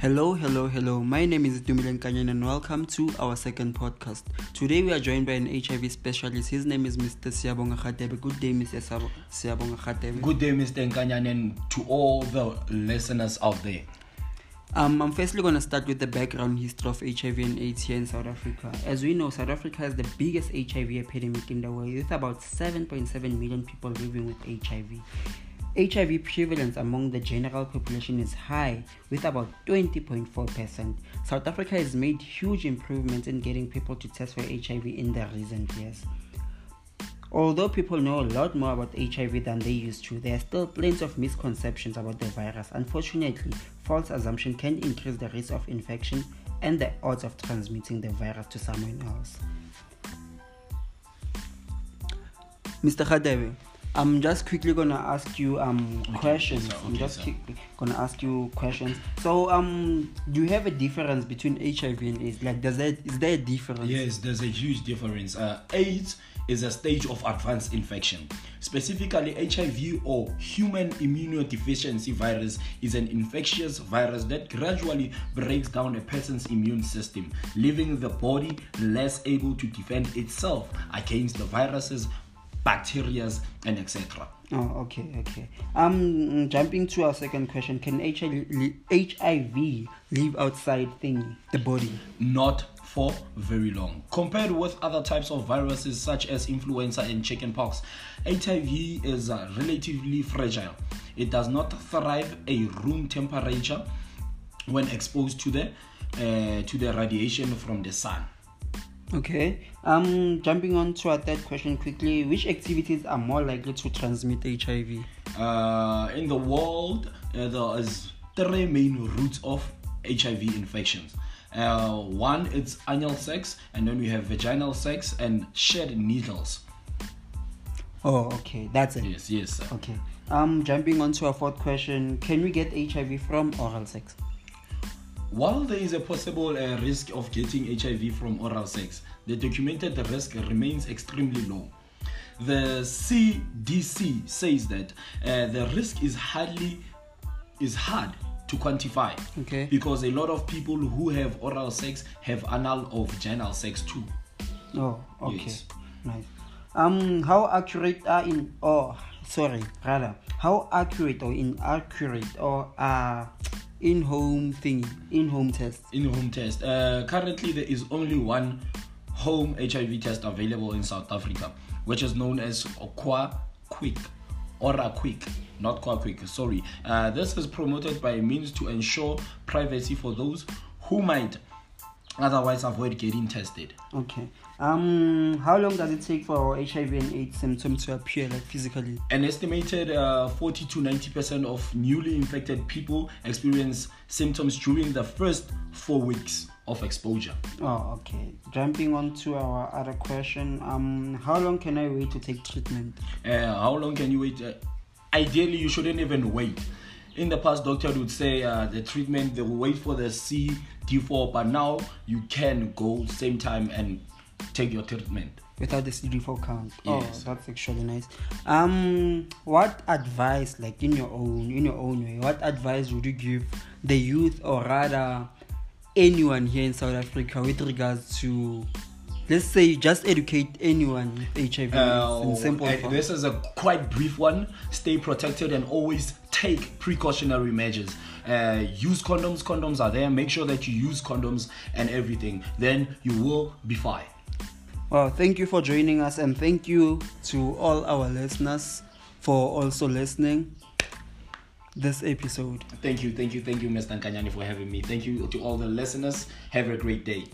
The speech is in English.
Hello, hello, hello. My name is Dumilen Kanyan and welcome to our second podcast. Today we are joined by an HIV specialist. His name is Mr. Siabonga Khatebe. Good day, Mr. Siabonga Khatebe. Good day, Mr. Nkanyan, and to all the listeners out there. Um, I'm firstly going to start with the background history of HIV and AIDS here in South Africa. As we know, South Africa has the biggest HIV epidemic in the world with about 7.7 million people living with HIV. HIV prevalence among the general population is high, with about 20.4%. South Africa has made huge improvements in getting people to test for HIV in the recent years. Although people know a lot more about HIV than they used to, there are still plenty of misconceptions about the virus. Unfortunately, false assumptions can increase the risk of infection and the odds of transmitting the virus to someone else. Mr. Khadebe, I'm just quickly gonna ask you um Okay, questions. sir, I'm just quickly gonna ask you questions. So um, do you have a difference between HIV and AIDS? Like, does that is there a difference? Yes, there's a huge difference. Uh, AIDS is a stage of advanced infection. Specifically, HIV or human immunodeficiency virus is an infectious virus that gradually breaks down a person's immune system, leaving the body less able to defend itself against the viruses, bacteria, and etc. Oh, okay, okay. Um, jumping to our second question: Can HIV HIV live outside thing, the body? not for very long. Compared with other types of viruses such as influenza and chickenpox, HIV is uh, relatively fragile. It does not thrive a room temperature when exposed to the uh, to the radiation from the sun. Okay. Um, jumping on to our third question quickly: Which activities are more likely to transmit HIV? Uh, in the world, uh, there is three main routes of HIV infections. Uh, one it's anal sex, and then we have vaginal sex and shed needles. Oh, okay, that's it. Yes, yes. sir. Okay. Um, jumping on to our fourth question: Can we get HIV from oral sex? While there is a possible uh, risk of getting HIV from oral sex, the documented risk remains extremely low. The CDC says that uh, the risk is hardly is hard to quantify Okay. because a lot of people who have oral sex have anal or vaginal sex too. Oh, okay. Yes. Nice. Um, how accurate are in? Oh, sorry, rather, how accurate or inaccurate or uh in-home thingy, in-home test? in home test. Uh, currently, there is only one home HIV test available in South Africa, which is known as Qua Quick or OraQuick, not Qua Quick. Sorry. Uh, this is promoted by means to ensure privacy for those who might otherwise avoid getting tested. Okay. Um, how long does it take for HIV and AIDS symptoms to appear, like physically? An estimated uh, 40 to 90 percent of newly infected people experience symptoms during the first four weeks of exposure. Oh, okay. Jumping on to our other question. Um, how long can I wait to take treatment? Uh, how long can you wait? Uh, ideally, you shouldn't even wait. In the past, doctor would say uh, the treatment they will wait for the CD4, but now you can go same time and take your treatment. without the CD4 count. Yes. Oh, that's actually nice. Um, what advice, like in your own, in your own way, what advice would you give the youth, or rather, anyone here in South Africa, with regards to, let's say, just educate anyone with HIV Uh, in simple form? this is a quite brief one. Stay protected and always take precautionary measures. Uh, use condoms. Condoms are there. Make sure that you use condoms and everything. Then you will be fine. Well, thank you for joining us, and thank you to all our listeners for also listening this episode. Thank you, thank you, thank you, Mr. Nkanyani, for having me. Thank you to all the listeners. Have a great day.